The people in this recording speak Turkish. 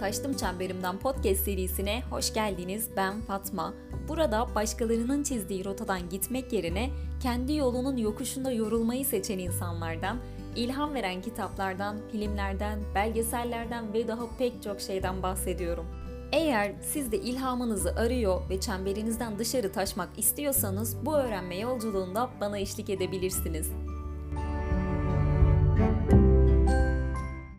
Taştım Çemberimden podcast serisine hoş geldiniz. Ben Fatma. Burada başkalarının çizdiği rotadan gitmek yerine kendi yolunun yokuşunda yorulmayı seçen insanlardan, ilham veren kitaplardan, filmlerden, belgesellerden ve daha pek çok şeyden bahsediyorum. Eğer siz de ilhamınızı arıyor ve çemberinizden dışarı taşmak istiyorsanız bu öğrenme yolculuğunda bana eşlik edebilirsiniz.